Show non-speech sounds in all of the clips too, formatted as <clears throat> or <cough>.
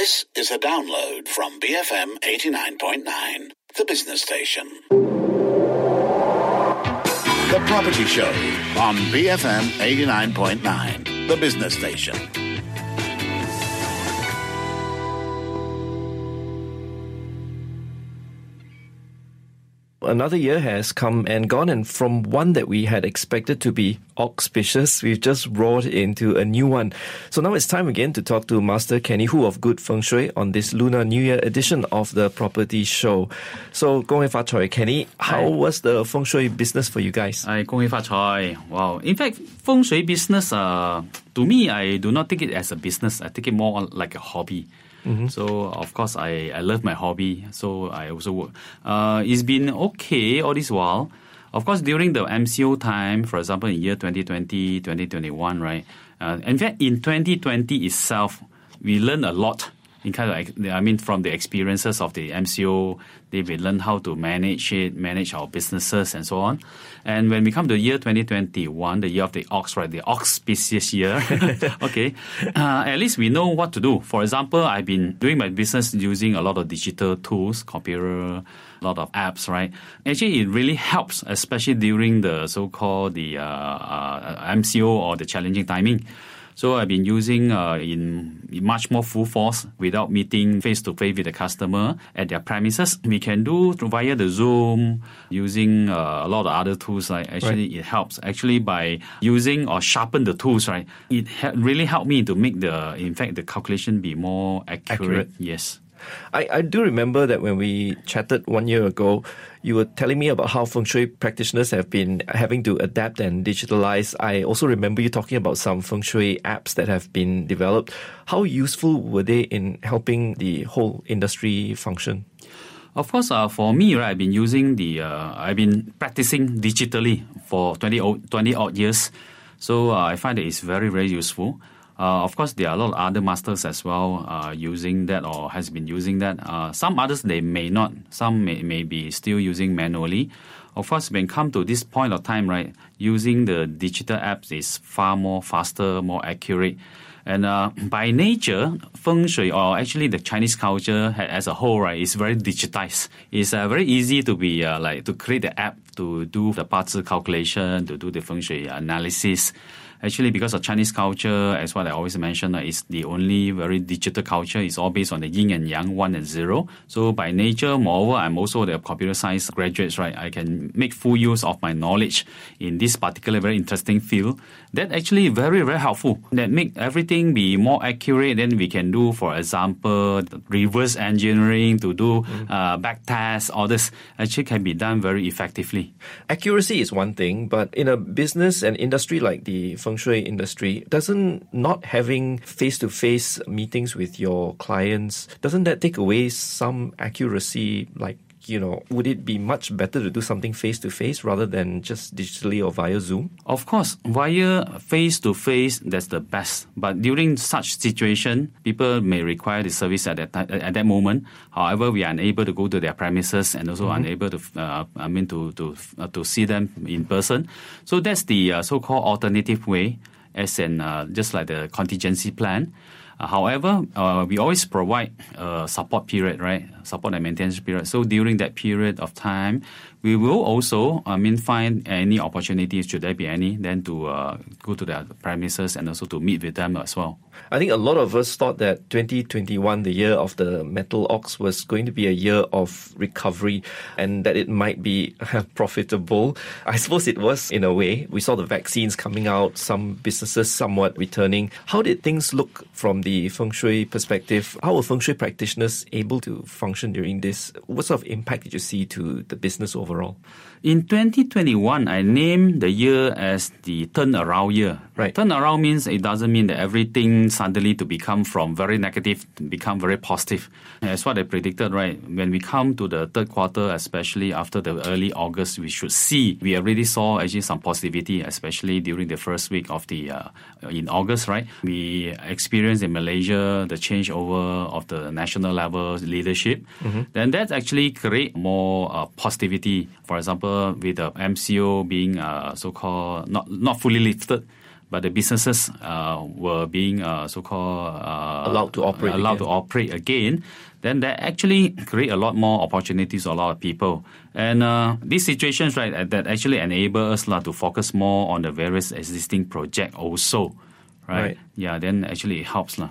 This is a download from BFM 89.9, the business station. The Property Show on BFM 89.9, the business station. another year has come and gone, and from one that we had expected to be auspicious, we've just roared into a new one. So now it's time again to talk to Master Kenny Hu of Good Feng Shui on this Lunar New Year edition of the Property Show. So, Gong Fa Choi, Kenny, how Hi. was the Feng Shui business for you guys? Hi, Gong Fa Choi. Wow. In fact, Feng Shui business, uh, to me, I do not take it as a business. I take it more like a hobby. Mm-hmm. So of course I, I love my hobby. So I also work. Uh, it's been okay all this while. Of course, during the MCO time, for example, in year 2020, 2021, right? Uh, in fact, in 2020 itself, we learned a lot in kind of, I mean, from the experiences of the MCO, they will learn how to manage it, manage our businesses, and so on. And when we come to year 2021, the year of the ox, right, the auspicious year, <laughs> okay, uh, at least we know what to do. For example, I've been doing my business using a lot of digital tools, computer, a lot of apps, right? Actually, it really helps, especially during the so-called the uh, uh, MCO or the challenging timing. So I've been using uh, in, much more full force without meeting face to face with the customer at their premises. We can do via the Zoom using uh, a lot of other tools. Like actually, right. it helps actually by using or sharpen the tools. Right, it ha- really helped me to make the in fact the calculation be more accurate. accurate. Yes. I, I do remember that when we chatted one year ago, you were telling me about how feng shui practitioners have been having to adapt and digitalize. I also remember you talking about some feng shui apps that have been developed. How useful were they in helping the whole industry function? Of course, uh, for me, right, I've been using the, uh, I've been practicing digitally for 20, 20 odd years. So uh, I find that it's very, very useful. Uh, of course, there are a lot of other masters as well uh, using that or has been using that. Uh, some others they may not. Some may, may be still using manually. Of course, when come to this point of time, right, using the digital apps is far more faster, more accurate. And uh, <clears throat> by nature, feng shui, or actually the Chinese culture as a whole, right, is very digitized. It's uh, very easy to be uh, like to create the app to do the BaZi calculation, to do the feng shui analysis actually because of Chinese culture, as what I always mention, uh, is the only very digital culture. It's all based on the yin and yang, one and zero. So by nature, moreover, I'm also the computer science graduate, right? I can make full use of my knowledge in this particular very interesting field. That actually very, very helpful. That make everything be more accurate. Then we can do, for example, reverse engineering to do mm. uh, back tests. All this actually can be done very effectively. Accuracy is one thing, but in a business and industry like the feng shui industry, doesn't not having face to face meetings with your clients, doesn't that take away some accuracy like you know, would it be much better to do something face to face rather than just digitally or via Zoom? Of course, via face to face, that's the best. But during such situation, people may require the service at that time, at that moment. However, we are unable to go to their premises and also mm-hmm. unable to, uh, I mean, to to uh, to see them in person. So that's the uh, so-called alternative way, as in uh, just like the contingency plan. Uh, however, uh, we always provide a support period, right? Support and maintenance period. So during that period of time, we will also, I mean, find any opportunities, should there be any, then to uh, go to their premises and also to meet with them as well. I think a lot of us thought that 2021, the year of the metal ox, was going to be a year of recovery and that it might be <laughs> profitable. I suppose it was in a way. We saw the vaccines coming out, some businesses somewhat returning. How did things look from the feng shui perspective? How were feng shui practitioners able to function during this? What sort of impact did you see to the business overall? In 2021, I named the year as the turnaround year. Right. Turnaround means it doesn't mean that everything suddenly to become from very negative to become very positive. That's what I predicted, right? When we come to the third quarter, especially after the early August, we should see, we already saw actually some positivity, especially during the first week of the, uh, in August, right? We experienced in Malaysia the changeover of the national level leadership. Mm-hmm. Then that actually create more uh, positivity. For example, with the MCO being uh, so-called not, not fully lifted, but the businesses uh, were being uh, so-called uh, Allowed to operate allowed again. to operate again, then that actually create a lot more opportunities for a lot of people. And uh, these situations, right, uh, that actually enable us lah, to focus more on the various existing project also, right? Right. Yeah, then actually it helps lah.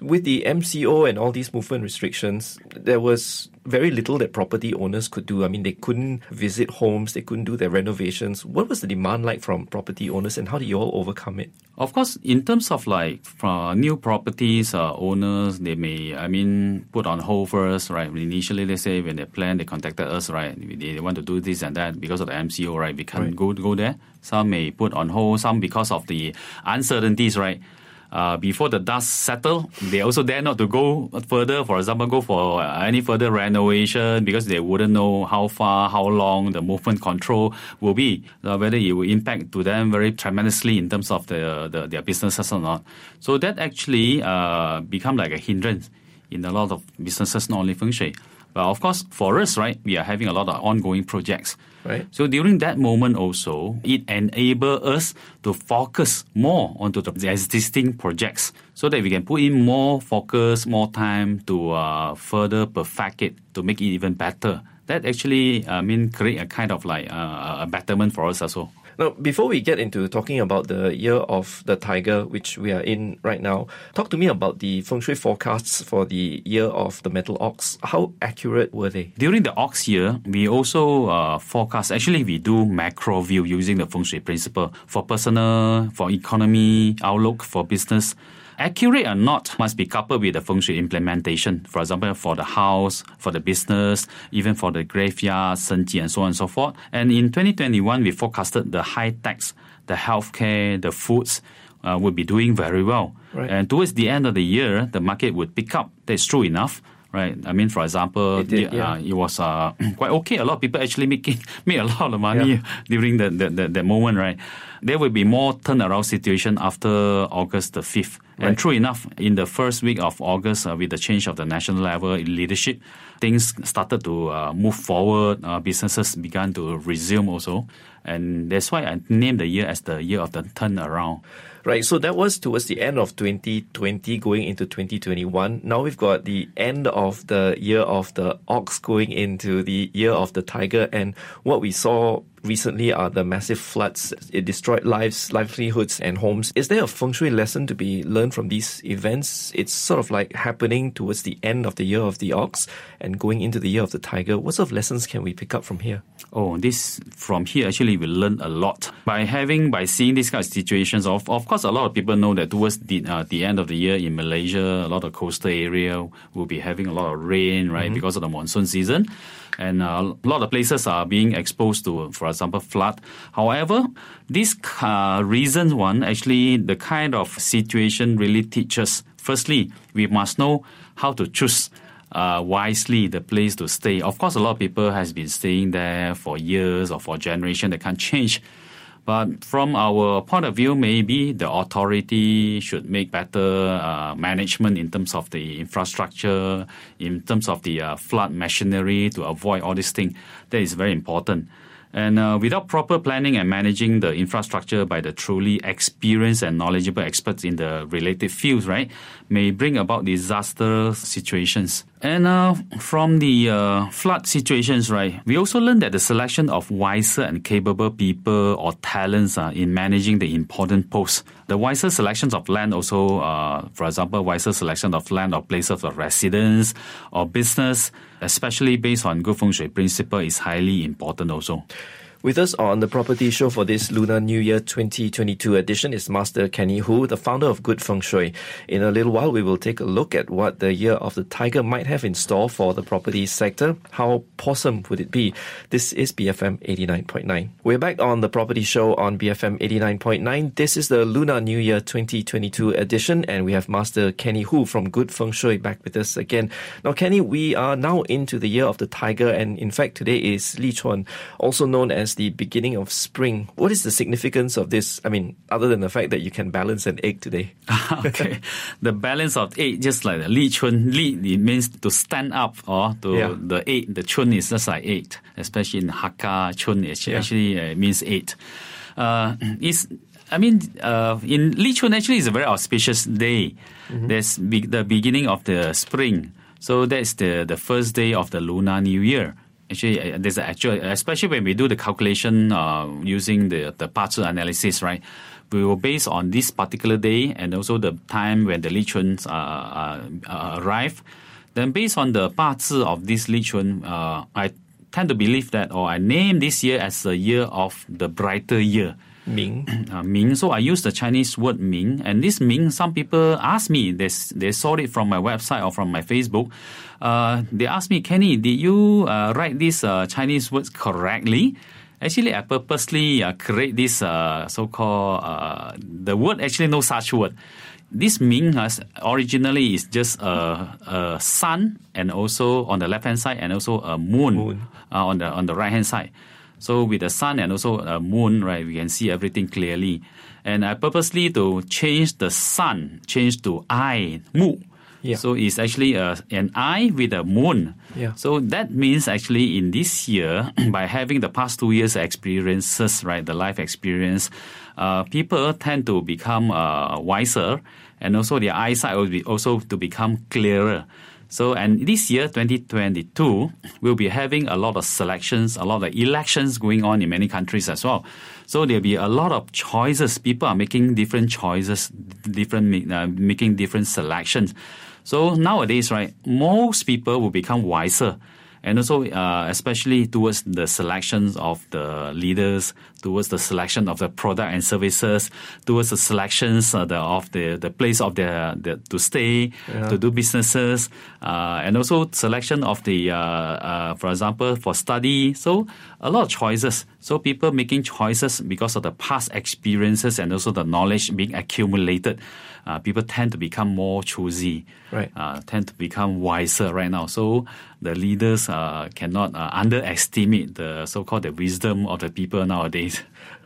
With the MCO and all these movement restrictions, there was very little that property owners could do. I mean, they couldn't visit homes, they couldn't do their renovations. What was the demand like from property owners, and how did you all overcome it? Of course, in terms of like from new properties uh, owners, they may, I mean, put on hold first, right? Initially, they say when they plan, they contacted us, right? They, they want to do this and that because of the MCO, right? We can't Right. go go there. Some may put on hold, some because of the uncertainties, right? Uh, before the dust settle, they also dare not to go further. For example, go for uh, any further renovation because they wouldn't know how far, how long the movement control will be, uh, whether it will impact to them very tremendously in terms of the, the their businesses or not. So that actually uh, become like a hindrance in a lot of businesses, not only feng shui. But of course, for us, right, we are having a lot of ongoing projects. Right. So during that moment also, it enable us to focus more onto the the existing projects so that we can put in more focus, more time to uh, further perfect it, to make it even better. That actually, I mean, create a kind of like uh, a betterment for us also. Now, before we get into talking about the year of the tiger, which we are in right now, talk to me about the feng shui forecasts for the year of the metal ox. How accurate were they? During the ox year, we also uh, forecast. Actually, we do macro view using the feng shui principle for personal, for economy, outlook, for business. Accurate or not must be coupled with the feng shui implementation. For example, for the house, for the business, even for the graveyard, senji, and so on and so forth. And in 2021, we forecasted the high tax, the healthcare, the foods uh, would be doing very well. Right. And towards the end of the year, the market would pick up. That's true enough. Right. I mean, for example, It did, the- yeah. uh, it was uh, <clears throat> quite okay. A lot of people actually making <laughs> made a lot of money Yeah. <laughs> during the, the, the, the moment, right? There will be more turnaround situation after August the 5th. Right. And true enough, in the first week of August, uh, with the change of the national level in leadership, things started to uh, move forward. Uh, businesses began to resume also. And that's why I named the year as the year of the turnaround. Right, so that was towards the end of 2020 going into 2021. Now we've got the end of the year of the ox going into the year of the tiger. And what we saw recently are the massive floods. It destroyed lives, livelihoods, and homes. Is there a feng shui lesson to be learned from these events? It's sort of like happening towards the end of the year of the ox and going into the year of the tiger. What sort of lessons can we pick up from here? Oh, this from here actually we learn a lot by having by seeing these kind of situations. Of of course, a lot of people know that towards the uh, the end of the year in Malaysia, a lot of coastal area will be having a lot of rain, right, because of the monsoon season, and uh, a lot of places are being exposed to, for example, flood. However, this uh, reason one actually the kind of situation really teaches. Firstly, we must know how to choose uh, wisely the place to stay. Of course, a lot of people has been staying there for years or for generation. They can't change. But from our point of view, maybe the authority should make better uh, management in terms of the infrastructure, in terms of the uh, flood machinery to avoid all these things. That is very important. And uh, without proper planning and managing the infrastructure by the truly experienced and knowledgeable experts in the related fields, right, may bring about disaster situations. And uh, from the uh, flood situations, right, we also learned that the selection of wiser and capable people or talents uh, in managing the important posts. The wiser selections of land also, uh, for example, wiser selection of land or places of residence or business, especially based on good feng shui principle, is highly important also. With us on the property show for this Lunar New Year 2022 edition is Master Kenny Hu, the founder of Good Feng Shui. In a little while, we will take a look at what the year of the tiger might have in store for the property sector. How possum would it be? This is BFM 89.9. We're back on the property show on BFM 89.9. This is the Lunar New Year 2022 edition, and we have Master Kenny Hu from Good Feng Shui back with us again. Now, Kenny, we are now into the year of the tiger, and in fact, today is Li Chun, also known as the beginning of spring. What is the significance of this? I mean, other than the fact that you can balance an egg today. <laughs> okay. The balance of eight, just like the Li Chun, Li, it means to stand up, or to Yeah. the eight, the Chun is just like eight, especially in Hakka, Chun is actually uh, means eight. Uh, it's I mean, uh, in Lichun actually is a very auspicious day. That's be- the beginning of the spring. So that's the, the first day of the Lunar New Year. Actually, uh, there's an actual, especially when we do the calculation uh, using the the BaZi analysis, right? We will base on this particular day and also the time when the Lichuns uh, uh, uh, arrive. Then, based on the 八字 of this Lichun, uh, I tend to believe that, or I name this year as the year of the brighter year. Ming. <clears throat> Uh, Ming. So I use the Chinese word Ming, and this Ming, some people ask me, they, they saw it from my website or from my Facebook. Uh, they asked me, Kenny, did you uh, write these uh, Chinese words correctly? Actually, I purposely uh, create this uh, so-called uh, the word. Actually, no such word. This Ming has originally is just a, a sun, and also on the left hand side, and also a moon, Moon. Uh, on the on the right hand side. So with the sun and also a moon, right, we can see everything clearly. And I purposely to change the sun, change to I, mu. Yeah. So it's actually a, an eye with a moon. Yeah. So that means actually in this year, <clears throat> by having the past two years experiences, right, the life experience, uh, people tend to become uh, wiser, and also their eyesight will be also to become clearer. So, and this year, 2022, we'll be having a lot of selections, a lot of elections going on in many countries as well. So there'll be a lot of choices. People are making different choices, different uh, making different selections. So nowadays, right, most people will become wiser. And also, uh, especially towards the selections of the leaders, towards the selection of the product and services, towards the selections uh, the, of the, the place of their, the, to stay, to do businesses, uh, and also selection of the, uh, uh, for example, for study. So a lot of choices. So people making choices because of the past experiences and also the knowledge being accumulated. Uh, people tend to become more choosy Right. uh, tend to become wiser right now. So the leaders uh, cannot uh, underestimate the so-called the wisdom of the people nowadays.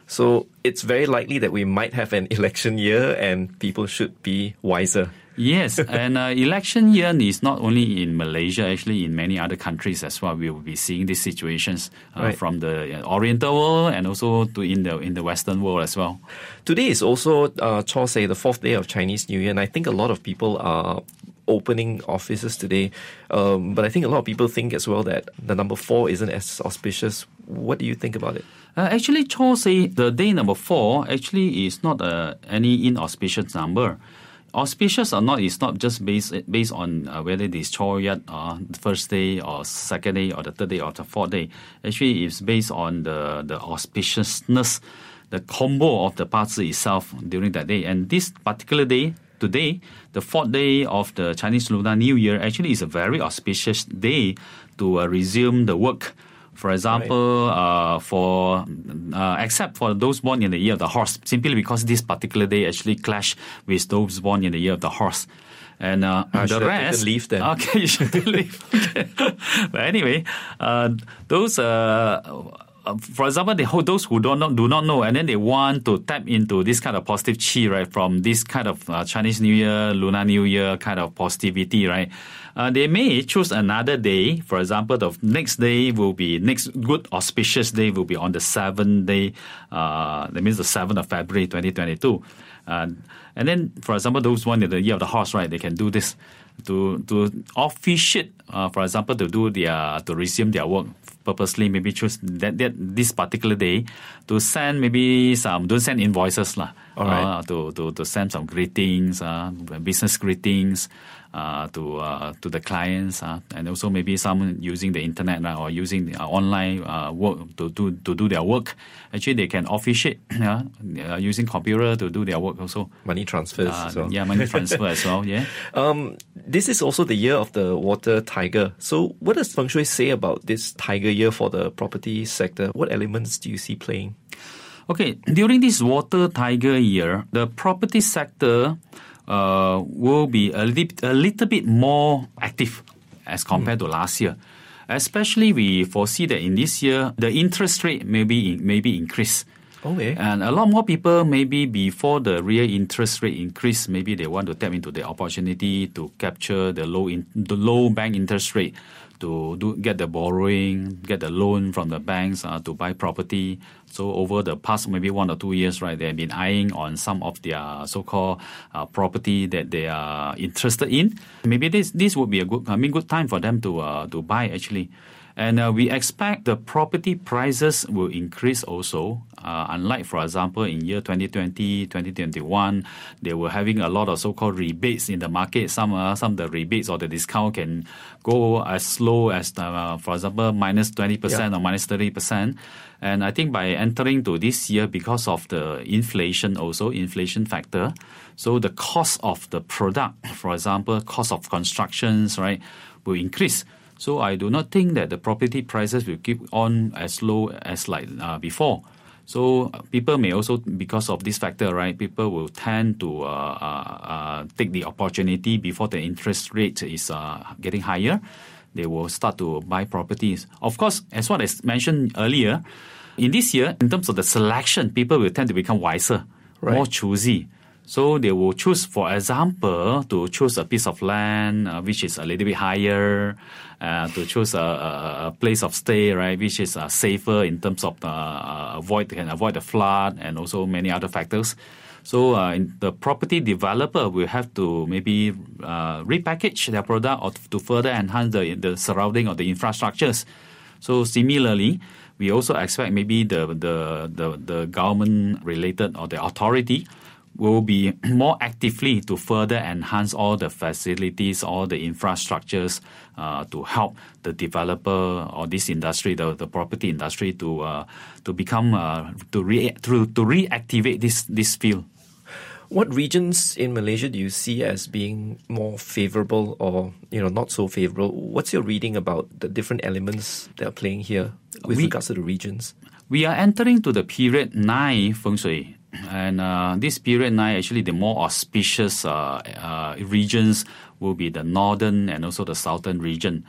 So it's very likely that we might have an <laughs> election year and people should be wiser. Yes, <laughs> and uh, election year is not only in Malaysia, actually in many other countries as well. We will be seeing these situations uh, Right. from the uh, Oriental world and also to in the in the Western world as well. Today is also uh, Chosei, the fourth day of Chinese New Year, and I think a lot of people are opening offices today. Um, but I think a lot of people think as well that the number four isn't as auspicious. What do you think about it? Uh, actually, Cho say the day number four actually is not uh, any inauspicious number. Auspicious or not is not just based based on uh, whether it is Cho Yat uh, the first day or second day or the third day or the fourth day. Actually, it's based on the the auspiciousness, the combo of the BaZi itself during that day. And this particular day, today, the fourth day of the Chinese Lunar New Year, actually is a very auspicious day to uh, resume the work. For example, uh, for uh, except for those born in the year of the horse, simply because this particular day actually clash with those born in the year of the horse. And uh, I the should rest, leave then. <laughs> Okay, you should leave. Okay. <laughs> but anyway, uh, those. Uh, for example, they, those who don't know, do not know, and then they want to tap into this kind of positive chi, right, from this kind of uh, Chinese New Year, Lunar New Year kind of positivity, right? Uh, they may choose another day. For example, the next day will be next good auspicious day will be on the seventh day. Uh, that means the seventh of February, twenty twenty two. Uh, and then, for example, those one in the year of the horse, right? They can do this to to officiate, uh, for example, to do their to resume their work purposely. Maybe choose that, that this particular day to send maybe some don't send invoices lah. All right. Uh, to, to to send some greetings, uh, business greetings. Uh, to uh, to the clients uh, and also maybe some using the internet uh, or using uh, online uh, work to do to do their work. Actually, they can officiate <laughs> using computer to do their work also. Money transfers. So. Yeah, money <laughs> transfer as well. Yeah. Um, this is also the year of the water tiger. So, what does Feng Shui say about this tiger year for the property sector? What elements do you see playing? Okay, during this water tiger year, the property sector uh, will be a, li- a little bit more active as compared to last year. Especially, we foresee that in this year, the interest rate may be, may be increased. Okay. And a lot more people, maybe before the real interest rate increase, maybe they want to tap into the opportunity to capture the low in, the low bank interest rate to do, get the borrowing, get the loan from the banks uh, to buy property. So over the past maybe one or two years, right, they've been eyeing on some of their so-called uh, property that they are interested in. Maybe this this would be a good, I mean, good time for them to uh, to buy actually. And uh, we expect the property prices will increase also. Uh, unlike, for example, in year 2020, 2021, they were having a lot of so-called rebates in the market. Some uh, some of the rebates or the discount can go as low as, uh, for example, minus 20% Yeah. or minus 30%. And I think by entering to this year, because of the inflation also, inflation factor, so the cost of the product, for example, cost of constructions, right, will increase. So I do not think that the property prices will keep on as low as like uh, before. So uh, people may also, because of this factor, right, people will tend to uh, uh, uh, take the opportunity before the interest rate is uh, getting higher. They will start to buy properties. Of course, as what I mentioned earlier, in this year, in terms of the selection, people will tend to become wiser, Right. more choosy. So they will choose, for example, to choose a piece of land uh, which is a little bit higher, uh, to choose a, a, a place of stay, right, which is uh, safer in terms of uh, avoid can avoid the flood and also many other factors. So uh, the property developer will have to maybe uh, repackage their product or to further enhance the the surrounding of the infrastructures. So similarly, we also expect maybe the the the, the government related or the authority will be <clears throat> more actively to further enhance all the facilities, all the infrastructures uh, to help the developer or this industry, the, the property industry, to uh, to become uh, to re to, to reactivate this this field. What regions in Malaysia do you see as being more favorable or you know not so favorable? What's your reading about the different elements that are playing here with We- regards to the regions? We are entering to the period nine feng shui, and uh, this period nine actually the more auspicious uh, uh, regions will be the northern and also the southern region.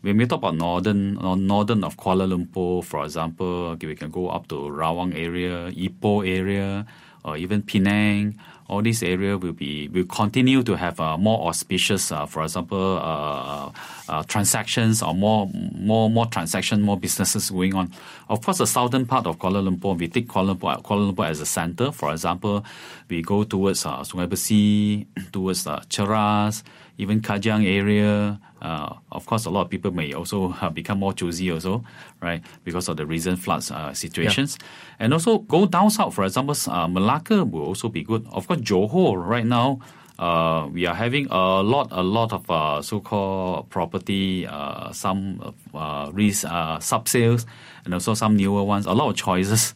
When we talk about northern, uh, northern of Kuala Lumpur, for example, okay, we can go up to Rawang area, Ipoh area, or even Penang. All these area will be will continue to have uh, more auspicious, uh, for example, uh, uh, transactions or more more more transaction, more businesses going on. Of course, the southern part of Kuala Lumpur, we take Kuala Lumpur, Kuala Lumpur as a center. For example, we go towards uh, Sungai Besi, <clears throat> towards uh, Cheras, even Kajang area. Uh, of course, a lot of people may also <laughs> uh, become more choosy also, right, because of the recent floods uh, situations. And also go down south, for example, uh, Malacca will also be good. Of course, Johor right now, uh, we are having a lot, a lot of uh, so-called property, uh, some uh, res- uh, sub-sales, and also some newer ones. A lot of choices.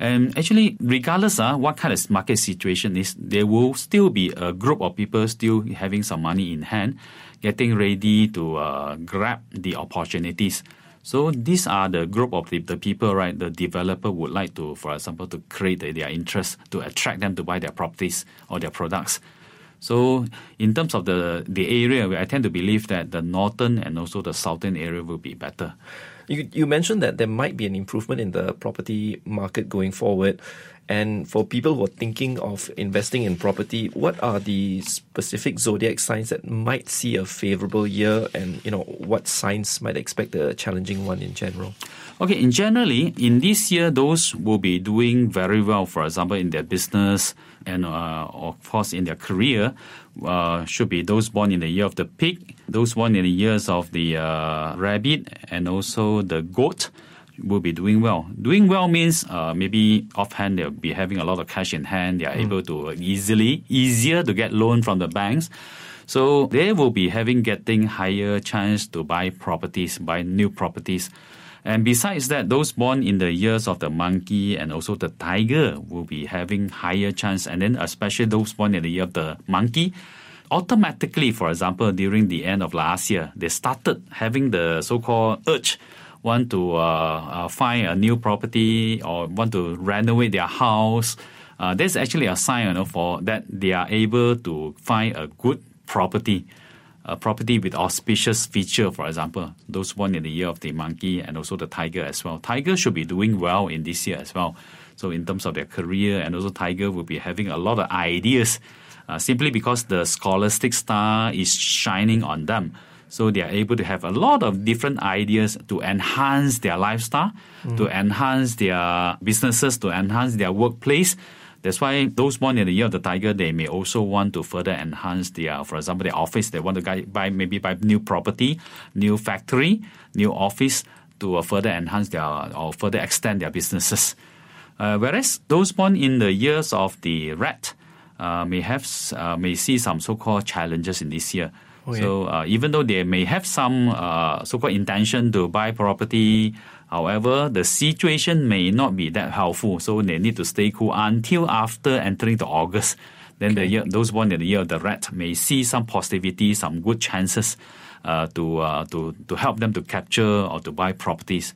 And actually, regardless uh, what kind of market situation is, there will still be a group of people still having some money in hand, getting ready to uh, grab the opportunities. So these are the group of the, the people, right? The developer would like to, for example, to create their interest to attract them to buy their properties or their products. So in terms of the the area, I tend to believe that the northern and also the southern area will be better. You, you mentioned that there might be an improvement in the property market going forward. And for people who are thinking of investing in property, what are the specific zodiac signs that might see a favorable year and you know what signs might expect a challenging one in general? Okay, in generally, in this year, those will be doing very well. For example, in their business and uh, of course in their career, uh, should be those born in the year of the pig, those born in the years of the uh, rabbit, and also the goat will be doing well. Doing well means uh, maybe offhand they'll be having a lot of cash in hand. They are able to easily, easier to get loan from the banks. So they will be having getting higher chance to buy properties, buy new properties. And besides that, those born in the years of the monkey and also the tiger will be having higher chance. And then especially those born in the year of the monkey, automatically, for example, during the end of last year, they started having the so-called urge want to uh, uh, find a new property or want to renovate their house. Uh, that's actually a sign, you know, for that they are able to find a good property. A property with auspicious feature, for example, those born in the year of the monkey and also the tiger as well. Tiger should be doing well in this year as well. So in terms of their career, and also tiger will be having a lot of ideas, uh, simply because the scholastic star is shining on them. So they are able to have a lot of different ideas to enhance their lifestyle, mm. to enhance their businesses, to enhance their workplace. That's why those born in the year of the tiger, they may also want to further enhance their, for example, their office. They want to buy maybe buy new property, new factory, new office to further enhance their or further extend their businesses. Uh, whereas those born in the years of the rat uh, may have uh, may see some so-called challenges in this year. So uh, even though they may have some uh, so-called intention to buy property, however, the situation may not be that helpful. So they need to stay cool until after entering the August. Then okay. the year, those born in the year of the rat may see some positivity, some good chances uh, to uh, to to help them to capture or to buy properties.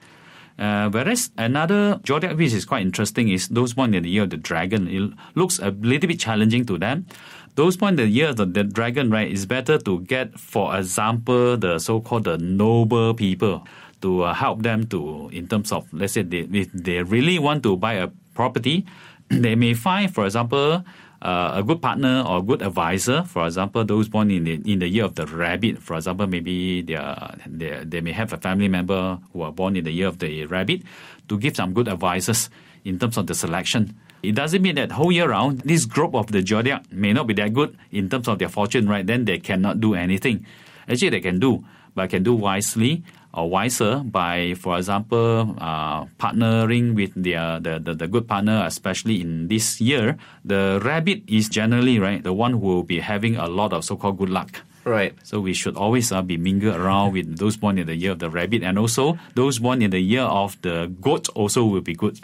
Uh, whereas another zodiac which is quite interesting is those born in the year of the dragon. It looks a little bit challenging to them those born in the year of the, the dragon, right, is better to get, for example, the so-called the noble people to uh, help them to, in terms of, let's say, they, if they really want to buy a property, <clears throat> they may find, for example, uh, a good partner or a good advisor. For example, those born in the, in the year of the rabbit. For example, maybe they, are, they, they may have a family member who are born in the year of the rabbit to give some good advices in terms of the selection. It doesn't mean that whole year round, this group of the zodiac may not be that good in terms of their fortune, right? Then they cannot do anything. Actually, they can do, but can do wisely or wiser by, for example, uh, partnering with their, the, the, the good partner, especially in this year. The rabbit is generally, right, the one who will be having a lot of so-called good luck. Right. So we should always uh, be mingled around with those born in the year of the rabbit, and also those born in the year of the goat also will be good.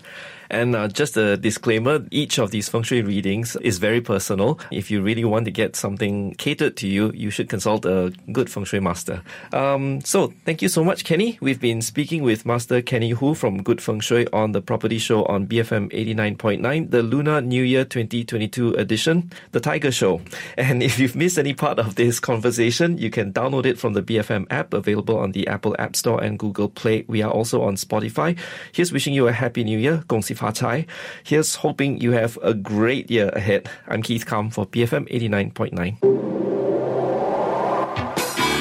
And uh, just a disclaimer each of these feng shui readings is very personal. If you really want to get something catered to you, you should consult a good feng shui master. Um, so, thank you so much, Kenny. We've been speaking with Master Kenny Hu from Good Feng Shui on the property show on BFM 89.9, the Lunar New Year 2022 edition, the Tiger Show. <laughs> And if you've missed any part of this conversation, you can download it from the BFM app available on the Apple App Store and Google Play. We are also on Spotify. Here's wishing you a happy new year. Gong Si Fa Cai. Here's hoping you have a great year ahead. I'm Keith Kam for BFM 89.9.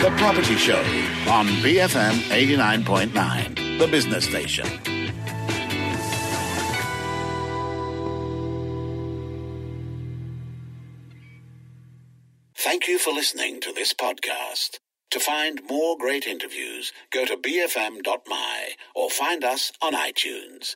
The Property Show on BFM 89.9, the business station. Thank you for listening to this podcast. To find more great interviews, go to bfm.my or find us on iTunes.